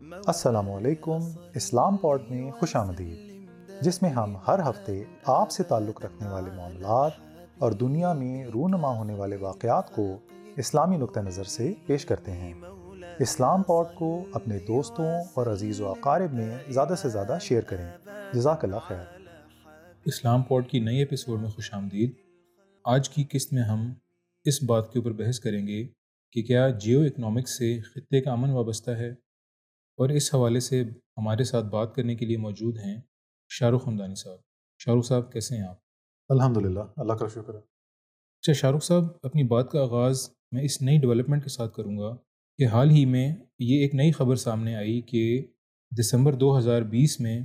السلام علیکم اسلام پوڈ میں خوش آمدید۔ جس میں ہم ہر ہفتے آپ سے تعلق رکھنے والے معاملات اور دنیا میں رونما ہونے والے واقعات کو اسلامی نقطہ نظر سے پیش کرتے ہیں۔ اسلام پوڈ کو اپنے دوستوں اور عزیز و اقارب میں زیادہ سے زیادہ شیئر کریں۔ جزاک اللہ خیر۔ اسلام پوڈ کی نئی ایپیسوڈ میں خوش آمدید۔ آج کی قسط میں ہم اس بات کے اوپر بحث کریں گے کہ کیا جیو اکنامکس سے خطے کا امن وابستہ ہے۔ اور اس حوالے سے ہمارے ساتھ بات کرنے کے لیے موجود ہیں شاہ رخ حمدانی صاحب۔ شاہ رخ صاحب کیسے ہیں آپ؟ الحمد للہ اللہ کا شکر ہے۔ اچھا شاہ رخ صاحب اپنی بات کا آغاز میں اس نئی ڈیولپمنٹ کے ساتھ کروں گا کہ حال ہی میں یہ ایک نئی خبر سامنے آئی کہ دسمبر دو ہزار بیس میں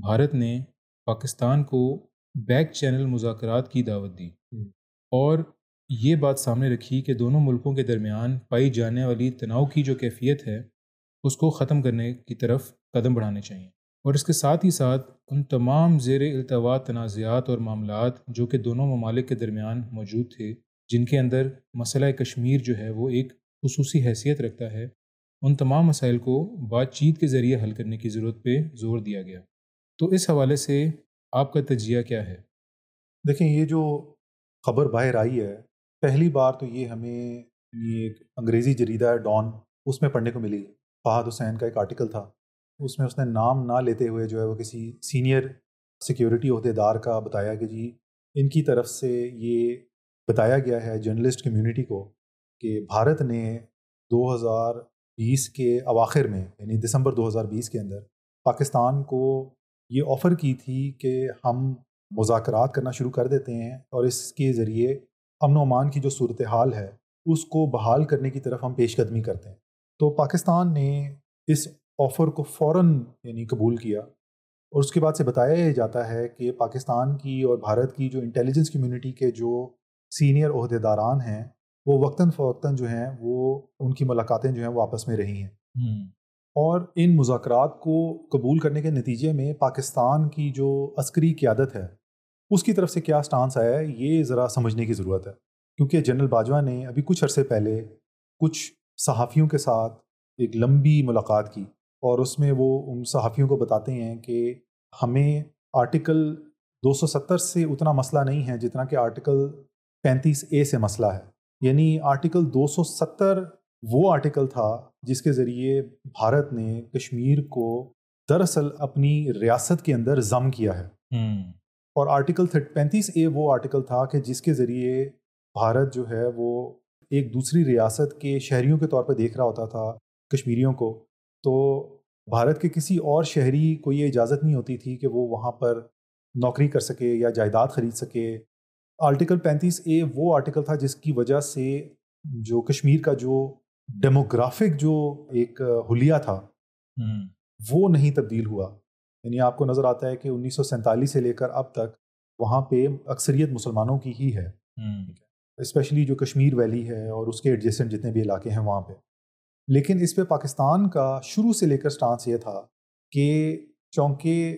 بھارت نے پاکستان کو بیک چینل مذاکرات کی دعوت دی۔ اور یہ بات سامنے رکھی کہ دونوں ملکوں کے درمیان پائی جانے والی تناؤ کی جو کیفیت ہے اس کو ختم کرنے کی طرف قدم بڑھانے چاہئیں اور اس کے ساتھ ہی ساتھ ان تمام زیر التوا تنازعات اور معاملات جو کہ دونوں ممالک کے درمیان موجود تھے، جن کے اندر مسئلہ کشمیر جو ہے وہ ایک خصوصی حیثیت رکھتا ہے، ان تمام مسائل کو بات چیت کے ذریعے حل کرنے کی ضرورت پہ زور دیا گیا۔ تو اس حوالے سے آپ کا تجزیہ کیا ہے؟ دیکھیں، یہ جو خبر باہر آئی ہے، پہلی بار تو یہ ہمیں یہ ایک انگریزی جریدہ ہے ڈان اس میں پڑھنے کو ملی۔ فہد حسین کا ایک آرٹیکل تھا۔ اس میں اس نے نام نہ لیتے ہوئے جو ہے وہ کسی سینئر سیکیورٹی عہدے دار کا بتایا کہ جی ان کی طرف سے یہ بتایا گیا ہے جرنلسٹ کمیونٹی کو کہ بھارت نے دو ہزار بیس کے اواخر میں یعنی دسمبر دو ہزار بیس کے اندر پاکستان کو یہ آفر کی تھی کہ ہم مذاکرات کرنا شروع کر دیتے ہیں اور اس کے ذریعے امن و امان کی جو صورتحال ہے، اس کو بحال کرنے کی طرف ہم پیش قدمی کرتے ہیں۔ تو پاکستان نے اس آفر کو فوراً یعنی قبول کیا اور اس کے بعد سے بتایا جاتا ہے کہ پاکستان کی اور بھارت کی جو انٹیلیجنس کمیونٹی کے جو سینئر عہدے داران ہیں وہ وقتاً فوقتاً جو ہیں وہ ان کی ملاقاتیں جو ہیں وہ آپس میں رہی ہیں۔ اور ان مذاکرات کو قبول کرنے کے نتیجے میں پاکستان کی جو عسکری قیادت ہے اس کی طرف سے کیا سٹانس آیا ہے یہ ذرا سمجھنے کی ضرورت ہے۔ کیونکہ جنرل باجوہ نے ابھی کچھ عرصے پہلے کچھ صحافیوں کے ساتھ ایک لمبی ملاقات کی اور اس میں وہ ان صحافیوں کو بتاتے ہیں کہ ہمیں آرٹیکل دو سو ستر سے اتنا مسئلہ نہیں ہے جتنا کہ آرٹیکل پینتیس اے سے مسئلہ ہے۔ یعنی آرٹیکل دو سو ستر وہ آرٹیکل تھا جس کے ذریعے بھارت نے کشمیر کو دراصل اپنی ریاست کے اندر ضم کیا ہے۔ اور آرٹیکل پینتیس اے وہ آرٹیکل تھا کہ جس کے ذریعے بھارت جو ہے وہ ایک دوسری ریاست کے شہریوں کے طور پہ دیکھ رہا ہوتا تھا کشمیریوں کو۔ تو بھارت کے کسی اور شہری کو یہ اجازت نہیں ہوتی تھی کہ وہ وہاں پر نوکری کر سکے یا جائیداد خرید سکے۔ آرٹیکل پینتیس اے وہ آرٹیکل تھا جس کی وجہ سے جو کشمیر کا جو ڈیموگرافک جو ایک حلیہ تھا وہ نہیں تبدیل ہوا۔ یعنی آپ کو نظر آتا ہے کہ انیس سو سینتالیس سے لے کر اب تک وہاں پہ اکثریت مسلمانوں کی ہی ہے۔ اسپیشلی جو کشمیر ویلی ہے اور اس کے ایڈجسٹنٹ جتنے بھی علاقے ہیں وہاں پہ۔ لیکن اس پہ پاکستان کا شروع سے لے کر سٹانس یہ تھا کہ چونکہ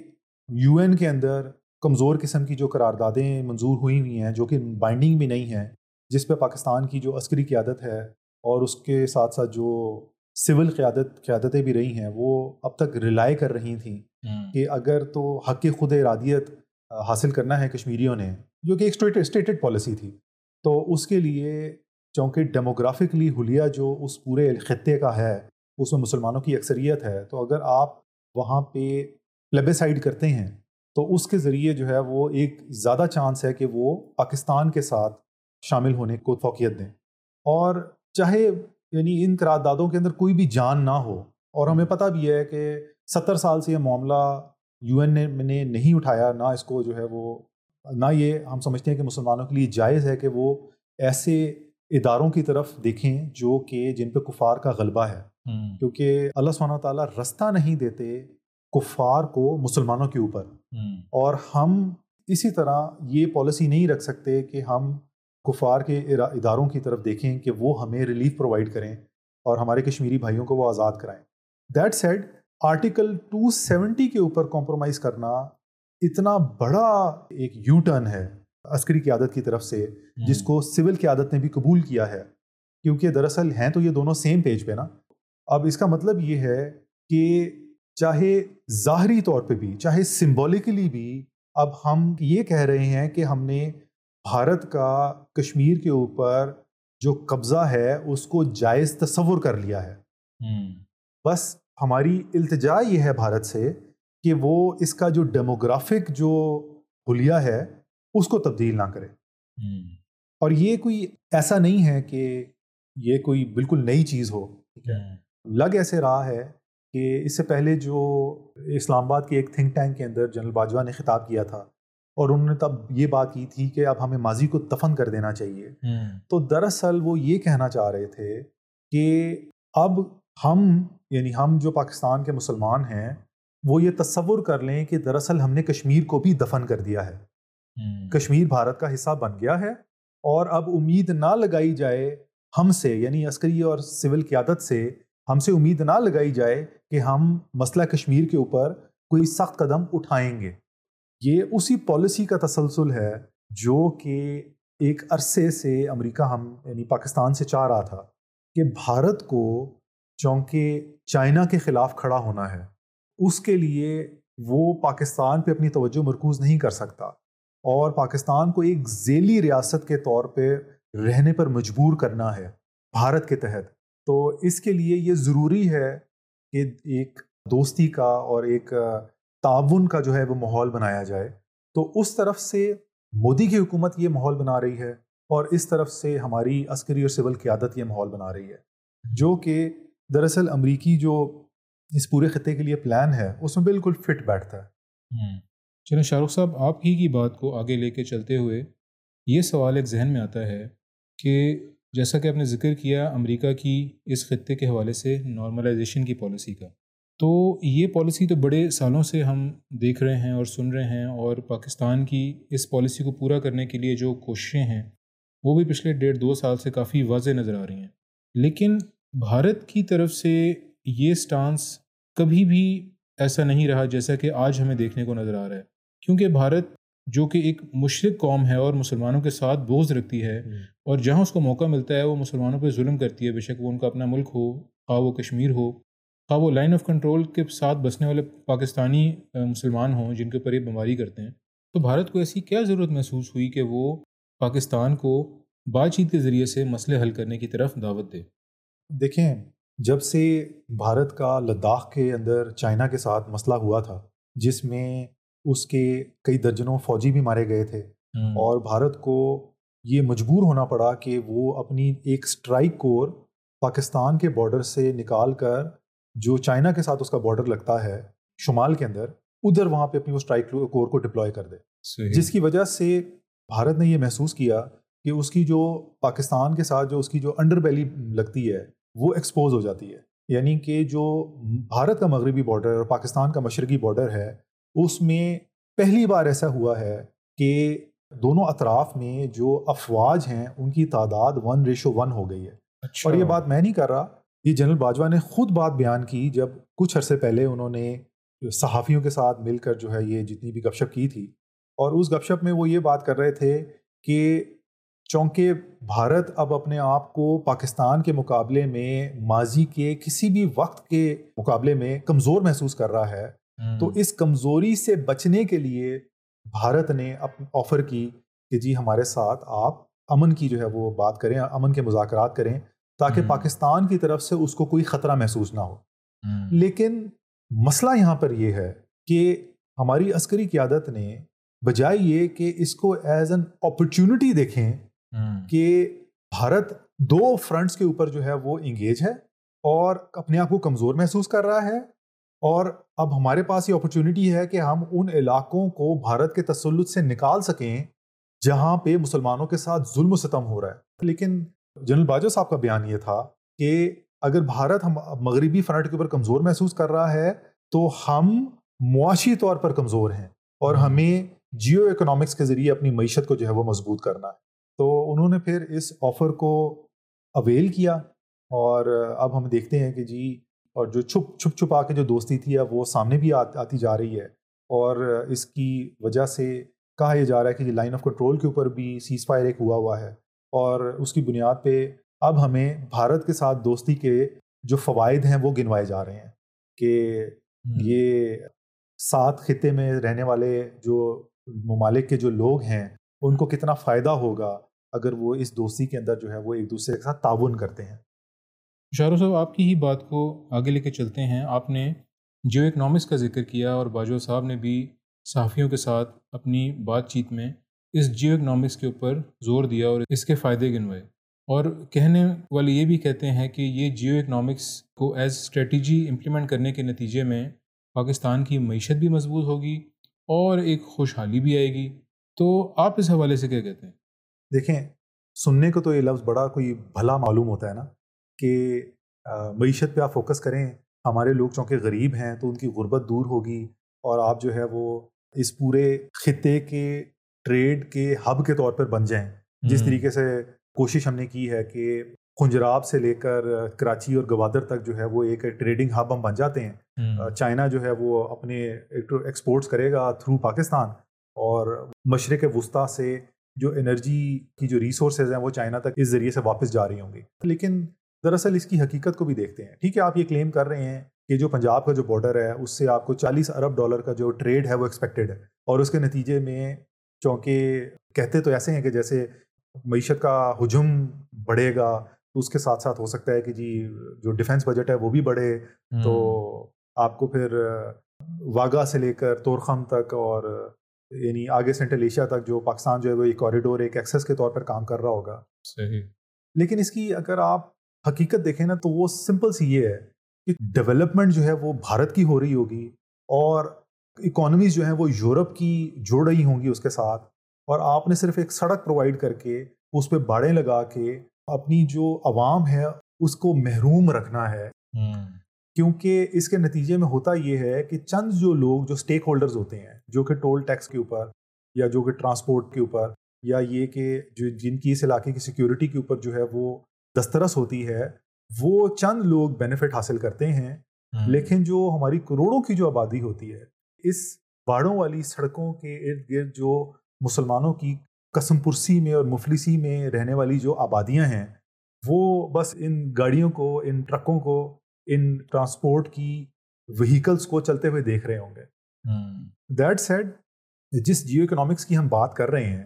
یو این کے اندر کمزور قسم کی جو قراردادیں منظور ہوئی ہوئی ہیں جو کہ بائنڈنگ بھی نہیں ہیں جس پہ پاکستان کی جو عسکری قیادت ہے اور اس کے ساتھ ساتھ جو سول قیادت قیادتیں بھی رہی ہیں وہ اب تک ریلائی کر رہی تھیں کہ اگر تو حق خود ارادیت حاصل کرنا ہے کشمیریوں نے جو کہ ایک اسٹیٹڈ پالیسی تھی۔ تو اس کے لیے چونکہ ڈیموگرافکلی حلیہ جو اس پورے خطے کا ہے، اس میں مسلمانوں کی اکثریت ہے، تو اگر آپ وہاں پہ پلیبیسائڈ کرتے ہیں، تو اس کے ذریعے جو ہے وہ ایک زیادہ چانس ہے کہ وہ پاکستان کے ساتھ شامل ہونے کو توقیت دیں۔ اور چاہے یعنی ان قراردادوں کے اندر کوئی بھی جان نہ ہو، اور ہمیں پتہ بھی ہے کہ ستر سال سے یہ معاملہ یو این نے نہیں اٹھایا، نہ اس کو جو ہے وہ نہ یہ ہم سمجھتے ہیں کہ مسلمانوں کے لیے جائز ہے کہ وہ ایسے اداروں کی طرف دیکھیں جو کہ جن پہ کفار کا غلبہ ہے۔ کیونکہ اللہ سبحانہ تعالیٰ رستہ نہیں دیتے کفار کو مسلمانوں کے اوپر۔ اور ہم اسی طرح یہ پالیسی نہیں رکھ سکتے کہ ہم کفار کے اداروں کی طرف دیکھیں کہ وہ ہمیں ریلیف پرووائڈ کریں اور ہمارے کشمیری بھائیوں کو وہ آزاد کرائیں۔ That said article two seventy کے اوپر کمپرومائز کرنا اتنا بڑا ایک یو ٹرن ہے عسکری قیادت کی طرف سے جس کو سول قیادت نے بھی قبول کیا ہے۔ کیونکہ دراصل ہیں تو یہ دونوں سیم پیج پہ نا۔ اب اس کا مطلب یہ ہے کہ چاہے ظاہری طور پہ بھی چاہے سمبولکلی بھی اب ہم یہ کہہ رہے ہیں کہ ہم نے بھارت کا کشمیر کے اوپر جو قبضہ ہے اس کو جائز تصور کر لیا ہے۔ بس ہماری التجا یہ ہے بھارت سے کہ وہ اس کا جو ڈیموگرافک جو حلیہ ہے اس کو تبدیل نہ کرے۔ اور یہ کوئی ایسا نہیں ہے کہ یہ کوئی بالکل نئی چیز ہو لگ ایسے رہا ہے کہ اس سے پہلے جو اسلام آباد کے ایک تھنک ٹینک کے اندر جنرل باجوہ نے خطاب کیا تھا اور انہوں نے تب یہ بات کی تھی کہ اب ہمیں ماضی کو دفن کر دینا چاہیے۔ تو دراصل وہ یہ کہنا چاہ رہے تھے کہ اب ہم یعنی ہم جو پاکستان کے مسلمان ہیں وہ یہ تصور کر لیں کہ دراصل ہم نے کشمیر کو بھی دفن کر دیا ہے۔ کشمیر بھارت کا حصہ بن گیا ہے اور اب امید نہ لگائی جائے ہم سے یعنی عسکری اور سول قیادت سے ہم سے امید نہ لگائی جائے کہ ہم مسئلہ کشمیر کے اوپر کوئی سخت قدم اٹھائیں گے۔ یہ اسی پالیسی کا تسلسل ہے جو کہ ایک عرصے سے امریکہ ہم یعنی پاکستان سے چاہ رہا تھا کہ بھارت کو چونکہ چائنا کے خلاف کھڑا ہونا ہے۔ اس کے لیے وہ پاکستان پہ اپنی توجہ مرکوز نہیں کر سکتا اور پاکستان کو ایک ذیلی ریاست کے طور پہ رہنے پر مجبور کرنا ہے بھارت کے تحت۔ تو اس کے لیے یہ ضروری ہے کہ ایک دوستی کا اور ایک تعاون کا جو ہے وہ ماحول بنایا جائے۔ تو اس طرف سے مودی کی حکومت یہ ماحول بنا رہی ہے اور اس طرف سے ہماری عسکری اور سول قیادت یہ ماحول بنا رہی ہے۔ جو کہ دراصل امریکی جو اس پورے خطے کے لیے پلان ہے، اس میں بالکل فٹ بیٹھتا ہے۔ چلیں شاہ رخ صاحب، آپ ہی کی بات کو آگے لے کے چلتے ہوئے یہ سوال ایک ذہن میں آتا ہے کہ جیسا کہ آپ نے ذکر کیا امریکہ کی اس خطے کے حوالے سے نارملائزیشن کی پالیسی کا۔ تو یہ پالیسی تو بڑے سالوں سے ہم دیکھ رہے ہیں اور سن رہے ہیں اور پاکستان کی اس پالیسی کو پورا کرنے کے لیے جو کوششیں ہیں، وہ بھی پچھلے ڈیڑھ دو سال سے کافی واضح نظر آ رہی ہیں۔ لیکن بھارت کی طرف سے یہ سٹانس کبھی بھی ایسا نہیں رہا جیسا کہ آج ہمیں دیکھنے کو نظر آ رہا ہے۔ کیونکہ بھارت جو کہ ایک مشرق قوم ہے اور مسلمانوں کے ساتھ بوجھ رکھتی ہے اور جہاں اس کو موقع ملتا ہے وہ مسلمانوں پہ ظلم کرتی ہے۔ بے شک وہ ان کا اپنا ملک ہو خواہ وہ کشمیر ہو خواہ وہ لائن آف کنٹرول کے ساتھ بسنے والے پاکستانی مسلمان ہوں جن کے اوپر یہ بیماری کرتے ہیں۔ تو بھارت کو ایسی کیا ضرورت محسوس ہوئی کہ وہ پاکستان کو بات چیت کے ذریعے سے مسئلے حل کرنے کی طرف دعوت دے؟ دیکھیں جب سے بھارت کا لداخ کے اندر چائنا کے ساتھ مسئلہ ہوا تھا جس میں اس کے کئی درجنوں فوجی بھی مارے گئے تھے اور بھارت کو یہ مجبور ہونا پڑا کہ وہ اپنی ایک سٹرائک کور پاکستان کے بارڈر سے نکال کر جو چائنا کے ساتھ اس کا بارڈر لگتا ہے شمال کے اندر ادھر وہاں پہ اپنی وہ اسٹرائک کور کو ڈپلوائے کر دے۔ جس کی وجہ سے بھارت نے یہ محسوس کیا کہ اس کی جو پاکستان کے ساتھ جو اس کی جو انڈر بیلی لگتی ہے وہ ایکسپوز ہو جاتی ہے۔ یعنی کہ جو بھارت کا مغربی بارڈر اور پاکستان کا مشرقی بارڈر ہے اس میں پہلی بار ایسا ہوا ہے کہ دونوں اطراف میں جو افواج ہیں ان کی تعداد ون ریشو ون ہو گئی ہے۔ اچھا۔ اور یہ بات میں نہیں کر رہا یہ جنرل باجوہ نے خود بات بیان کی جب کچھ عرصے پہلے انہوں نے صحافیوں کے ساتھ مل کر جو ہے یہ جتنی بھی گپ شپ کی تھی اور اس گپ شپ میں وہ یہ بات کر رہے تھے کہ چونکہ بھارت اب اپنے آپ کو پاکستان کے مقابلے میں ماضی کے کسی بھی وقت کے مقابلے میں کمزور محسوس کر رہا ہے تو اس کمزوری سے بچنے کے لیے بھارت نے آفر کی کہ جی ہمارے ساتھ آپ امن کی جو ہے وہ بات کریں امن کے مذاکرات کریں تاکہ پاکستان کی طرف سے اس کو کوئی خطرہ محسوس نہ ہو۔ لیکن مسئلہ یہاں پر یہ ہے کہ ہماری عسکری قیادت نے بجائے یہ کہ اس کو ایز این اپرچونٹی دیکھیں کہ بھارت دو فرنٹس کے اوپر جو ہے وہ انگیج ہے اور اپنے آپ کو کمزور محسوس کر رہا ہے اور اب ہمارے پاس یہ اپرچونٹی ہے کہ ہم ان علاقوں کو بھارت کے تسلط سے نکال سکیں جہاں پہ مسلمانوں کے ساتھ ظلم و ستم ہو رہا ہے۔ لیکن جنرل باجو صاحب کا بیان یہ تھا کہ اگر بھارت ہم مغربی فرنٹ کے اوپر کمزور محسوس کر رہا ہے تو ہم معاشی طور پر کمزور ہیں اور ہمیں جیو اکنامکس کے ذریعے اپنی معیشت کو جو ہے وہ مضبوط کرنا ہے۔ تو انہوں نے پھر اس آفر کو اویل کیا اور اب ہم دیکھتے ہیں کہ جی اور جو چھپ چھپ چھپا کے جو دوستی تھی اب وہ سامنے بھی آتی جا رہی ہے اور اس کی وجہ سے کہا یہ جا رہا ہے کہ لائن آف کنٹرول کے اوپر بھی سیز فائر ایک ہوا ہوا ہے اور اس کی بنیاد پہ اب ہمیں بھارت کے ساتھ دوستی کے جو فوائد ہیں وہ گنوائے جا رہے ہیں کہ یہ سات خطے میں رہنے والے جو ممالک کے جو لوگ ہیں ان کو کتنا فائدہ ہوگا اگر وہ اس دوستی کے اندر جو ہے وہ ایک دوسرے کے ساتھ تعاون کرتے ہیں۔ شاہ صاحب، آپ کی ہی بات کو آگے لے کے چلتے ہیں۔ آپ نے جیو اکنامکس کا ذکر کیا اور باجو صاحب نے بھی صحافیوں کے ساتھ اپنی بات چیت میں اس جیو اکنامکس کے اوپر زور دیا اور اس کے فائدے گنوائے۔ اور کہنے والے یہ بھی کہتے ہیں کہ یہ جیو اکنامکس کو ایز اسٹریٹجی امپلیمنٹ کرنے کے نتیجے میں پاکستان کی معیشت بھی مضبوط ہوگی اور ایک خوشحالی بھی آئے گی۔ تو آپ اس حوالے سے کیا کہتے ہیں؟ دیکھیں سننے کو تو یہ لفظ بڑا کوئی بھلا معلوم ہوتا ہے نا کہ معیشت پہ آپ فوکس کریں ہمارے لوگ چونکہ غریب ہیں تو ان کی غربت دور ہوگی اور آپ جو ہے وہ اس پورے خطے کے ٹریڈ کے ہب کے طور پر بن جائیں۔ جس طریقے سے کوشش ہم نے کی ہے کہ خنجراب سے لے کر کراچی اور گوادر تک جو ہے وہ ایک ٹریڈنگ ہب ہم بن جاتے ہیں۔ چائنا جو ہے وہ اپنے ایکسپورٹس کرے گا تھرو پاکستان اور مشرق وسطیٰ سے جو انرجی کی جو ریسورسز ہیں وہ چائنا تک اس ذریعے سے واپس جا رہی ہوں گی۔ لیکن دراصل اس کی حقیقت کو بھی دیکھتے ہیں۔ ٹھیک ہے آپ یہ کلیم کر رہے ہیں کہ جو پنجاب کا جو بارڈر ہے اس سے آپ کو چالیس ارب ڈالر کا جو ٹریڈ ہے وہ ایکسپیکٹڈ ہے۔ اور اس کے نتیجے میں چونکہ کہتے تو ایسے ہیں کہ جیسے معیشت کا ہجم بڑھے گا تو اس کے ساتھ ساتھ ہو سکتا ہے کہ جی جو ڈیفینس بجٹ ہے وہ بھی بڑھے۔ تو آپ کو پھر واگا سے لے کر تورخم تک اور یعنی آگے سینٹرل ایشیا تک جو پاکستان جو ہے وہ ایک کوریڈور ایک ایکسیس کے طور پر کام کر رہا ہوگا۔ صحیح۔ لیکن اس کی اگر آپ حقیقت دیکھیں نا تو وہ سمپل سی یہ ہے کہ ڈیولپمنٹ جو ہے وہ بھارت کی ہو رہی ہوگی اور اکانومیز جو ہیں وہ یورپ کی جوڑ رہی ہوں گی اس کے ساتھ۔ اور آپ نے صرف ایک سڑک پرووائڈ کر کے اس پہ باڑیں لگا کے اپنی جو عوام ہے اس کو محروم رکھنا ہے۔ کیونکہ اس کے نتیجے میں ہوتا یہ ہے کہ چند جو لوگ جو اسٹیک ہولڈرز ہوتے ہیں جو کہ ٹول ٹیکس کے اوپر یا جو کہ ٹرانسپورٹ کے اوپر یا یہ کہ جو جن کی اس علاقے کی سیکیورٹی کے اوپر جو ہے وہ دسترس ہوتی ہے وہ چند لوگ بینیفٹ حاصل کرتے ہیں۔ لیکن جو ہماری کروڑوں کی جو آبادی ہوتی ہے اس باڑوں والی سڑکوں کے ارد گرد جو مسلمانوں کی قسم پرسی میں اور مفلسی میں رہنے والی جو آبادیاں ہیں وہ بس ان گاڑیوں کو ان ٹرکوں کو ان ٹرانسپورٹ کی وہیکلس کو چلتے ہوئے دیکھ رہے ہوں گے۔ دیٹ سیڈ جس جیو اکنامکس کی ہم بات کر رہے ہیں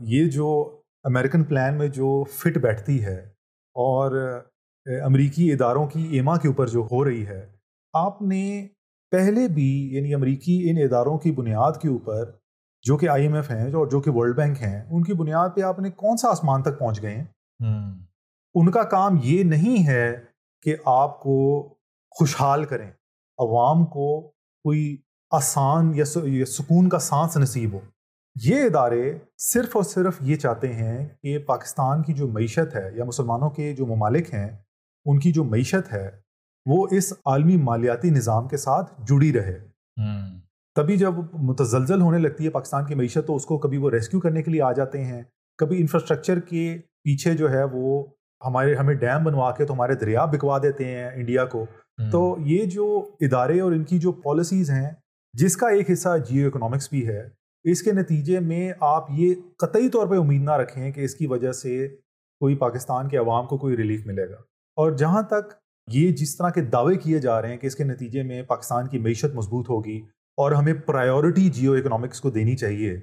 یہ جو امریکن پلان میں جو فٹ بیٹھتی ہے اور امریکی اداروں کی ایما کے اوپر جو ہو رہی ہے آپ نے پہلے بھی یعنی امریکی ان اداروں کی بنیاد کے اوپر جو کہ آئی ایم ایف ہیں اور جو کہ ورلڈ بینک ہیں ان کی بنیاد پہ آپ نے کون سا آسمان تک پہنچ گئے ہیں؟ ان کا کام یہ نہیں ہے کہ آپ کو خوشحال کریں عوام کو کوئی آسان یا سکون کا سانس نصیب ہو۔ یہ ادارے صرف اور صرف یہ چاہتے ہیں کہ پاکستان کی جو معیشت ہے یا مسلمانوں کے جو ممالک ہیں ان کی جو معیشت ہے وہ اس عالمی مالیاتی نظام کے ساتھ جڑی رہے۔ تبھی جب متزلزل ہونے لگتی ہے پاکستان کی معیشت تو اس کو کبھی وہ ریسکیو کرنے کے لیے آ جاتے ہیں۔ کبھی انفراسٹرکچر کے پیچھے جو ہے وہ ہمارے ہمیں ڈیم بنوا کے تو ہمارے دریا بکوا دیتے ہیں انڈیا کو۔ تو یہ جو ادارے اور ان کی جو پالیسیز ہیں جس کا ایک حصہ جیو اکنامکس بھی ہے اس کے نتیجے میں آپ یہ قطعی طور پہ امید نہ رکھیں کہ اس کی وجہ سے کوئی پاکستان کے عوام کو کوئی ریلیف ملے گا۔ اور جہاں تک یہ جس طرح کے دعوے کیے جا رہے ہیں کہ اس کے نتیجے میں پاکستان کی معیشت مضبوط ہوگی اور ہمیں پرائیورٹی جیو اکنامکس کو دینی چاہیے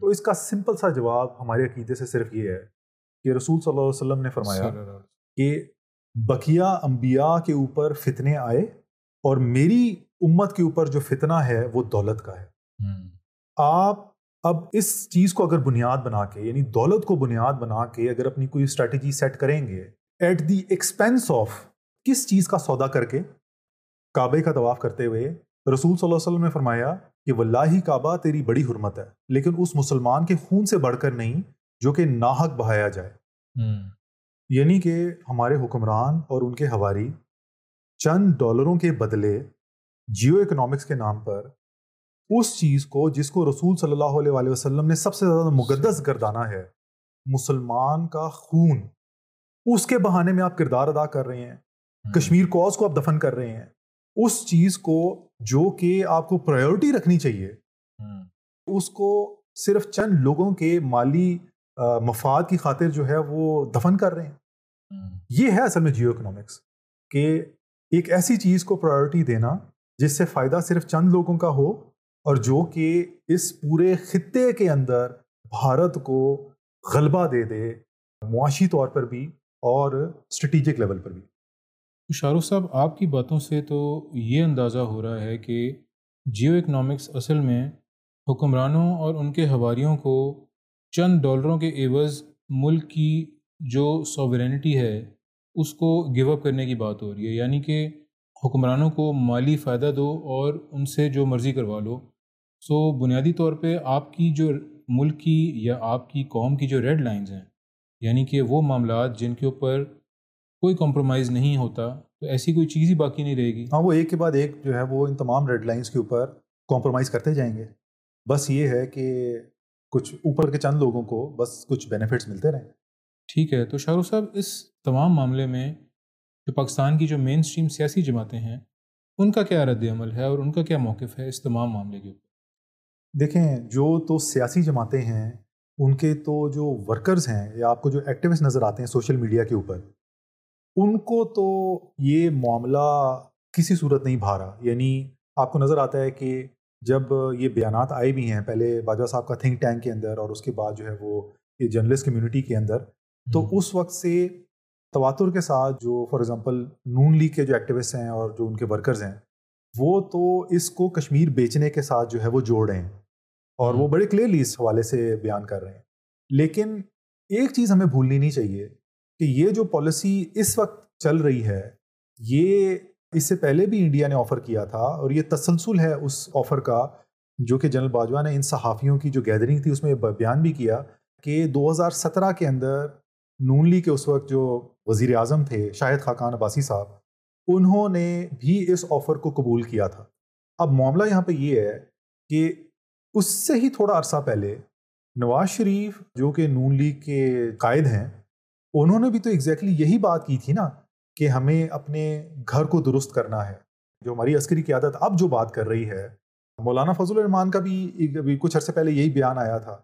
تو اس کا سمپل سا جواب ہمارے عقیدے سے صرف یہ ہے۔ کہ رسول صلی اللہ علیہ وسلم نے فرمایا کہ بقیہ انبیاء کے اوپر فتنے آئے اور میری امت کے اوپر جو فتنہ ہے وہ دولت کا ہے۔ آپ اب اس چیز کو اگر بنیاد بنا کے یعنی دولت کو بنیاد بنا کے اگر اپنی کوئی اسٹریٹجی سیٹ کریں گے ایٹ دی ایکسپینس آف کس چیز کا سودا کر کے؟ کعبے کا طواف کرتے ہوئے رسول صلی اللہ علیہ وسلم نے فرمایا کہ واللہ کعبہ تیری بڑی حرمت ہے لیکن اس مسلمان کے خون سے بڑھ کر نہیں جو کہ ناحق بہایا جائے۔ یعنی کہ ہمارے حکمران اور ان کے ہواری چند ڈالروں کے بدلے جیو اکنامکس کے نام پر اس چیز کو جس کو رسول صلی اللہ علیہ وآلہ وسلم نے سب سے زیادہ مقدس گردانا ہے مسلمان کا خون۔ اس کے بہانے میں آپ کردار ادا کر رہے ہیں۔ کشمیر کوز کو آپ دفن کر رہے ہیں۔ اس چیز کو جو کہ آپ کو پرائیورٹی رکھنی چاہیے۔ اس کو صرف چند لوگوں کے مالی مفاد کی خاطر جو ہے وہ دفن کر رہے ہیں۔ یہ ہے اصل میں جیو اکنامکس کہ ایک ایسی چیز کو پرائرٹی دینا جس سے فائدہ صرف چند لوگوں کا ہو اور جو کہ اس پورے خطے کے اندر بھارت کو غلبہ دے دے معاشی طور پر بھی اور اسٹریٹجک لیول پر بھی۔ شاہ رخ صاحب آپ کی باتوں سے تو یہ اندازہ ہو رہا ہے کہ جیو اکنامکس اصل میں حکمرانوں اور ان کے ہواریوں کو چند ڈالروں کے ایوز ملک کی جو سوورینٹی ہے، اس کو گیو اپ کرنے کی بات ہو رہی ہے۔ یعنی کہ حکمرانوں کو مالی فائدہ دو اور ان سے جو مرضی کروا لو۔ سو بنیادی طور پہ آپ کی جو ملک کی یا آپ کی قوم کی جو ریڈ لائنز ہیں یعنی کہ وہ معاملات جن کے اوپر کوئی کمپرومائز نہیں ہوتا، تو ایسی کوئی چیز ہی باقی نہیں رہے گی۔ ہاں وہ ایک کے بعد ایک جو ہے، وہ ان تمام ریڈ لائنز کے اوپر کمپرومائز کرتے جائیں گے۔ بس یہ ہے کہ کچھ اوپر کے چند لوگوں کو بس کچھ بینیفٹس ملتے رہیں۔ ٹھیک ہے تو شاہ رخ صاحب اس تمام معاملے میں جو پاکستان کی جو مین اسٹریم سیاسی جماعتیں ہیں ان کا کیا رد عمل ہے اور ان کا کیا موقف ہے اس تمام معاملے کے اوپر؟ دیکھیں جو تو سیاسی جماعتیں ہیں ان کے تو جو ورکرز ہیں یا آپ کو جو ایکٹیوسٹ نظر آتے ہیں سوشل میڈیا کے اوپر ان کو تو یہ معاملہ کسی صورت نہیں بھا رہا۔ یعنی آپ کو نظر آتا ہے کہ جب یہ بیانات آئے بھی ہیں پہلے باجوہ صاحب کا تھنک ٹینک کے اندر اور اس کے بعد جو ہے وہ یہ جرنلسٹ کمیونٹی کے اندر تو اس وقت سے تواتر کے ساتھ جو فار ایگزامپل نون لیگ کے جو ایکٹیوسٹ ہیں اور جو ان کے ورکرز ہیں وہ تو اس کو کشمیر بیچنے کے ساتھ جو ہے وہ جوڑ رہے ہیں اور وہ بڑے کلیئرلی اس حوالے سے بیان کر رہے ہیں۔ لیکن ایک چیز ہمیں بھولنی نہیں چاہیے کہ یہ جو پالیسی اس وقت چل رہی ہے یہ اس سے پہلے بھی انڈیا نے آفر کیا تھا اور یہ تسلسل ہے اس آفر کا جو کہ جنرل باجوہ نے ان صحافیوں کی جو گیدرنگ تھی اس میں بیان بھی کیا کہ دو ہزار سترہ کے اندر نون لی کے اس وقت جو وزیر اعظم تھے شاہد خاقان عباسی صاحب، انہوں نے بھی اس آفر کو قبول کیا تھا۔ اب معاملہ یہاں پہ یہ ہے کہ اس سے ہی تھوڑا عرصہ پہلے نواز شریف جو کہ نون لیگ کے قائد ہیں، انہوں نے بھی تو ایگزیکٹلی یہی بات کی تھی نا کہ ہمیں اپنے گھر کو درست کرنا ہے۔ جو ہماری عسکری قیادت اب جو بات کر رہی ہے، مولانا فضل الرحمان کا بھی کچھ عرصے پہلے یہی بیان آیا تھا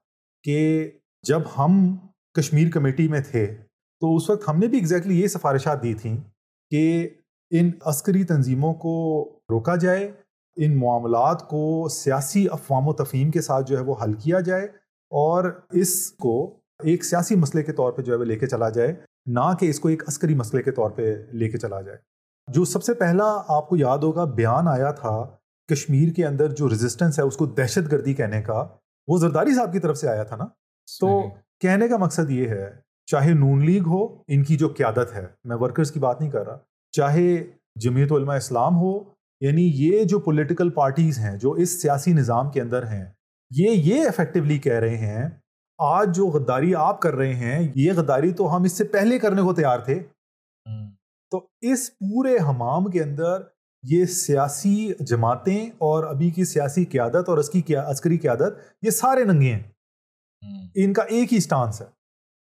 کہ جب ہم کشمیر کمیٹی میں تھے، تو اس وقت ہم نے بھی ایگزیکٹلی یہ سفارشات دی تھیں کہ ان عسکری تنظیموں کو روکا جائے، ان معاملات کو سیاسی افوام و تفہیم کے ساتھ جو ہے وہ حل کیا جائے اور اس کو ایک سیاسی مسئلے کے طور پہ جو ہے وہ لے کے چلا جائے۔ نہ کہ اس کو ایک عسکری مسئلے کے طور پہ لے کے چلا جائے۔ جو سب سے پہلا آپ کو یاد ہوگا بیان آیا تھا کشمیر کے اندر جو ریزسٹنس ہے اس کو دہشت گردی کہنے کا وہ زرداری صاحب کی طرف سے آیا تھا نا؟ تو کہنے کا مقصد یہ ہے چاہے نون لیگ ہو ان کی جو قیادت ہے میں ورکرز کی بات نہیں کر رہا چاہے جمعیت علماء اسلام ہو یعنی یہ جو پولیٹیکل پارٹیز ہیں جو اس سیاسی نظام کے اندر ہیں یہ یہ افیکٹولی کہہ رہے ہیں آج جو غداری آپ کر رہے ہیں یہ غداری تو ہم اس سے پہلے کرنے کو تیار تھے۔ تو اس پورے حمام کے اندر یہ سیاسی جماعتیں اور ابھی کی سیاسی قیادت اور اس کی عسکری قیادت یہ سارے ننگے ہیں۔ ان کا ایک ہی سٹانس ہے۔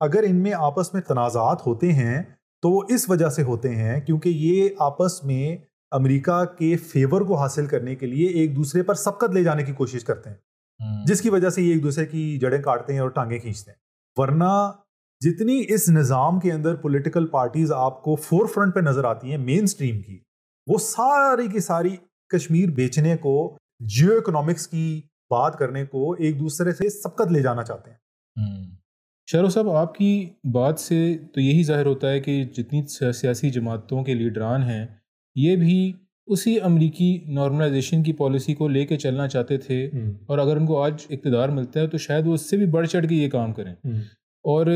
اگر ان میں آپس میں تنازعات ہوتے ہیں تو وہ اس وجہ سے ہوتے ہیں کیونکہ یہ آپس میں امریکہ کے فیور کو حاصل کرنے کے لیے ایک دوسرے پر سبقت لے جانے کی کوشش کرتے ہیں۔ جس کی وجہ سے یہ ایک دوسرے کی جڑیں کاٹتے ہیں اور ٹانگیں کھینچتے ہیں۔ ورنہ جتنی اس نظام کے اندر پولیٹیکل پارٹیز آپ کو فور فرنٹ پہ نظر آتی ہیں مین سٹریم کی وہ ساری کی ساری کشمیر بیچنے کو جیو اکنامکس کی بات کرنے کو ایک دوسرے سے سبقت لے جانا چاہتے ہیں۔ شہرو صاحب آپ کی بات سے تو یہی ظاہر ہوتا ہے کہ جتنی سیاسی جماعتوں کے لیڈران ہیں یہ بھی اسی امریکی نارملائزیشن کی پالیسی کو لے کے چلنا چاہتے تھے اور اگر ان کو آج اقتدار ملتا ہے تو شاید وہ اس سے بھی بڑھ چڑھ کے یہ کام کریں۔ اور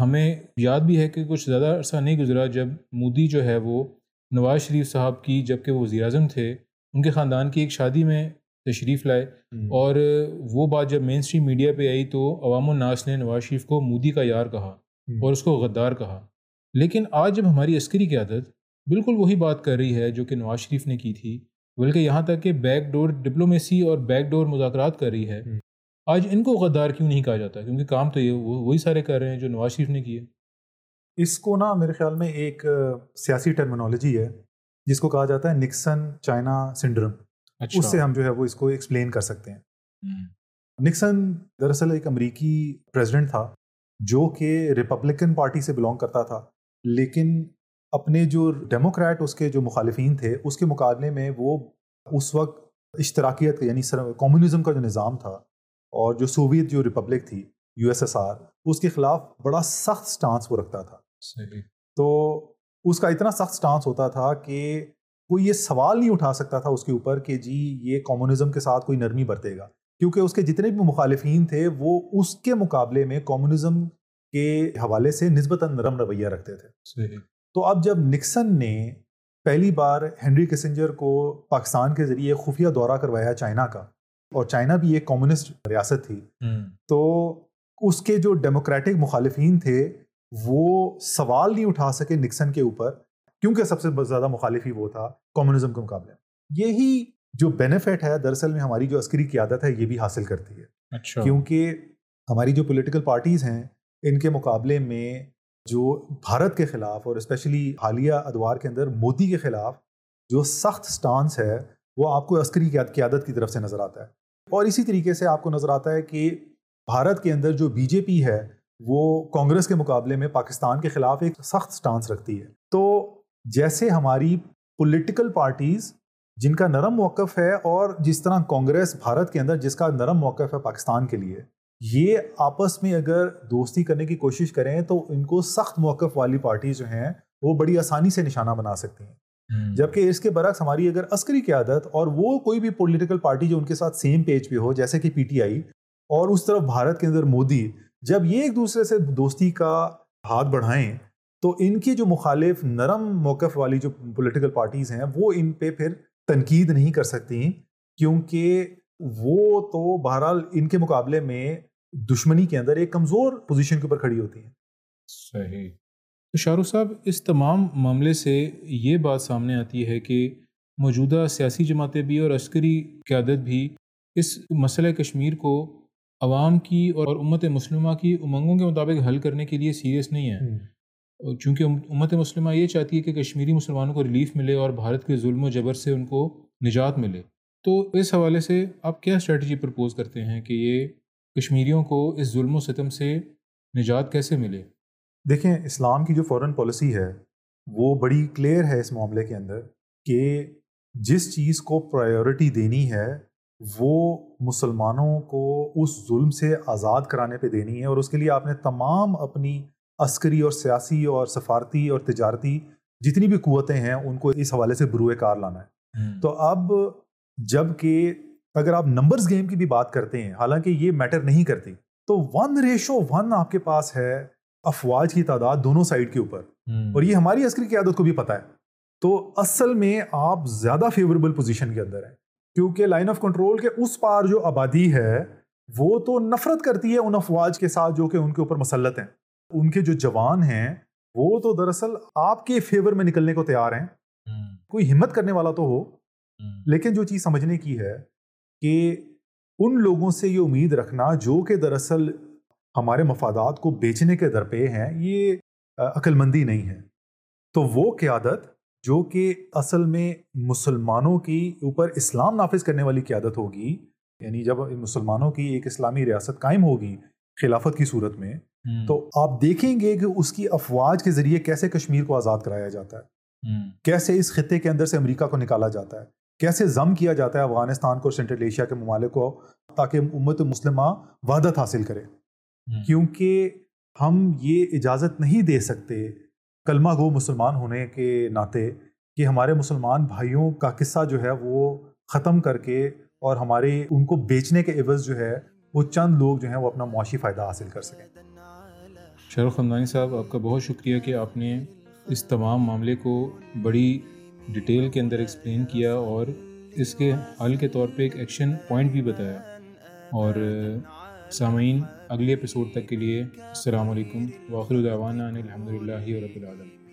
ہمیں یاد بھی ہے کہ کچھ زیادہ عرصہ نہیں گزرا جب مودی جو ہے وہ نواز شریف صاحب کی جبکہ وہ وزیر اعظم تھے ان کے خاندان کی ایک شادی میں تشریف لائے۔ اور وہ بات جب مین اسٹریم میڈیا پہ آئی تو عوام الناس نے نواز شریف کو مودی کا یار کہا اور اس کو غدار کہا۔ لیکن آج جب ہماری عسکری قیادت بالکل وہی بات کر رہی ہے جو کہ نواز شریف نے کی تھی بلکہ یہاں تک کہ بیک ڈور ڈپلومیسی اور بیک ڈور مذاکرات کر رہی ہے۔ آج ان کو غدار کیوں نہیں کہا جاتا؟ کیونکہ کام تو یہ وہی سارے کر رہے ہیں جو نواز شریف نے کیے۔ اس کو نا میرے خیال میں ایک سیاسی ٹرمنالوجی ہے جس کو کہا جاتا ہے نکسن چائنا سنڈرم۔ اچھا۔ اس سے ہم جو ہے وہ اس کو ایکسپلین کر سکتے ہیں۔ نکسن دراصل ایک امریکی پریزیڈنٹ تھا جو کہ ریپبلکن پارٹی سے بلونگ کرتا تھا لیکن اپنے جو ڈیموکریٹ اس کے جو مخالفین تھے اس کے مقابلے میں وہ اس وقت اشتراکیت یعنی کمیونزم کا جو نظام تھا اور جو سوویت جو ریپبلک تھی یو ایس ایس آر اس کے خلاف بڑا سخت سٹانس وہ رکھتا تھا۔ صحیح۔ تو اس کا اتنا سخت سٹانس ہوتا تھا کہ کوئی یہ سوال نہیں اٹھا سکتا تھا اس کے اوپر کہ جی یہ کمیونزم کے ساتھ کوئی نرمی برتے گا۔ کیونکہ اس کے جتنے بھی مخالفین تھے وہ اس کے مقابلے میں کمیونزم کے حوالے سے نسبتاً نرم رویہ رکھتے تھے۔ صحیح۔ تو اب جب نکسن نے پہلی بار ہینری کسنجر کو پاکستان کے ذریعے خفیہ دورہ کروایا چائنا کا اور چائنا بھی ایک کمیونسٹ ریاست تھی تو اس کے جو ڈیموکریٹک مخالفین تھے وہ سوال نہیں اٹھا سکے نکسن کے اوپر کیونکہ سب سے زیادہ مخالف ہی وہ تھا کمیونزم کے مقابلے یہی جو بینیفٹ ہے دراصل میں ہماری جو عسکری قیادت ہے یہ بھی حاصل کرتی ہے۔ اچھا۔ کیونکہ ہماری جو پولیٹیکل پارٹیز ہیں ان کے مقابلے میں جو بھارت کے خلاف اور اسپیشلی حالیہ ادوار کے اندر مودی کے خلاف جو سخت سٹانس ہے، وہ آپ کو عسکری قیادت کی طرف سے نظر آتا ہے۔ اور اسی طریقے سے آپ کو نظر آتا ہے کہ بھارت کے اندر جو بی جے پی ہے، وہ کانگریس کے مقابلے میں پاکستان کے خلاف ایک سخت سٹانس رکھتی ہے۔ تو جیسے ہماری پولیٹیکل پارٹیز جن کا نرم موقف ہے اور جس طرح کانگریس بھارت کے اندر، جس کا نرم موقف ہے پاکستان کے لیے یہ آپس میں اگر دوستی کرنے کی کوشش کریں تو ان کو سخت موقف والی پارٹی جو ہیں وہ بڑی آسانی سے نشانہ بنا سکتی ہیں۔ جبکہ اس کے برعکس ہماری اگر عسکری قیادت اور وہ کوئی بھی پولیٹیکل پارٹی جو ان کے ساتھ سیم پیج پہ ہو جیسے کہ پی ٹی آئی اور اس طرف بھارت کے اندر مودی جب یہ ایک دوسرے سے دوستی کا ہاتھ بڑھائیں تو ان کی جو مخالف نرم موقف والی جو پولیٹیکل پارٹیز ہیں وہ ان پہ پھر تنقید نہیں کر سکتی کیونکہ وہ تو بہرحال ان کے مقابلے میں دشمنی کے اندر ایک کمزور پوزیشن کے اوپر کھڑی ہوتی ہیں۔ صحیح۔ تو شاہ رخ صاحب اس تمام معاملے سے یہ بات سامنے آتی ہے کہ موجودہ سیاسی جماعتیں بھی اور عسکری قیادت بھی اس مسئلہ کشمیر کو عوام کی اور امت مسلمہ کی امنگوں کے مطابق حل کرنے کے لیے سیریس نہیں ہے۔ چونکہ امت مسلمہ یہ چاہتی ہے کہ کشمیری مسلمانوں کو ریلیف ملے اور بھارت کے ظلم و جبر سے ان کو نجات ملے۔ تو اس حوالے سے آپ کیا اسٹریٹجی پرپوز کرتے ہیں کہ یہ کشمیریوں کو اس ظلم و ستم سے نجات کیسے ملے؟ دیکھیں اسلام کی جو فورن پالیسی ہے وہ بڑی کلیئر ہے اس معاملے کے اندر کہ جس چیز کو پرائیورٹی دینی ہے وہ مسلمانوں کو اس ظلم سے آزاد کرانے پہ دینی ہے اور اس کے لیے آپ نے تمام اپنی عسکری اور سیاسی اور سفارتی اور تجارتی جتنی بھی قوتیں ہیں ان کو اس حوالے سے بروئے کار لانا ہے۔ تو اب جبکہ اگر آپ نمبرز گیم کی بھی بات کرتے ہیں حالانکہ یہ میٹر نہیں کرتی تو ون ریشو ون آپ کے پاس ہے افواج کی تعداد دونوں سائڈ کے اوپر۔ اور یہ ہماری عسکری قیادت کو بھی پتہ ہے۔ تو اصل میں آپ زیادہ فیوریبل پوزیشن کے اندر ہیں کیونکہ لائن آف کنٹرول کے اس پار جو آبادی ہے وہ تو نفرت کرتی ہے ان افواج کے ساتھ جو کہ ان کے اوپر مسلط ہیں۔ ان کے جو جوان ہیں وہ تو دراصل آپ کے فیور میں نکلنے کو تیار ہیں۔ کوئی ہمت کرنے والا تو ہو۔ لیکن جو چیز سمجھنے کی ہے کہ ان لوگوں سے یہ امید رکھنا جو کہ دراصل ہمارے مفادات کو بیچنے کے درپے ہیں یہ عقل مندی نہیں ہے۔ تو وہ قیادت جو کہ اصل میں مسلمانوں کی اوپر اسلام نافذ کرنے والی قیادت ہوگی یعنی جب مسلمانوں کی ایک اسلامی ریاست قائم ہوگی خلافت کی صورت میں تو آپ دیکھیں گے کہ اس کی افواج کے ذریعے کیسے کشمیر کو آزاد کرایا جاتا ہے۔ کیسے اس خطے کے اندر سے امریکہ کو نکالا جاتا ہے۔ کیسے ضم کیا جاتا ہے افغانستان کو سینٹرل ایشیا کے ممالک کو تاکہ امت مسلمہ وحدت حاصل کرے؟ کیونکہ ہم یہ اجازت نہیں دے سکتے کلمہ گو مسلمان ہونے کے ناطے کہ ہمارے مسلمان بھائیوں کا قصہ جو ہے وہ ختم کر کے اور ہمارے ان کو بیچنے کے عوض جو ہے وہ چند لوگ جو ہیں وہ اپنا معاشی فائدہ حاصل کر سکیں۔ شرف خمدانی صاحب آپ کا بہت شکریہ کہ آپ نے اس تمام معاملے کو بڑی ڈیٹیل کے اندر ایکسپلین کیا اور اس کے حل کے طور پہ ایک ایکشن پوائنٹ بھی بتایا۔ اور، سامعین، اگلے اپیسوڈ تک کے لیے السلام علیکم۔ واخر الداوانہ الحمد للہ رب العالمین۔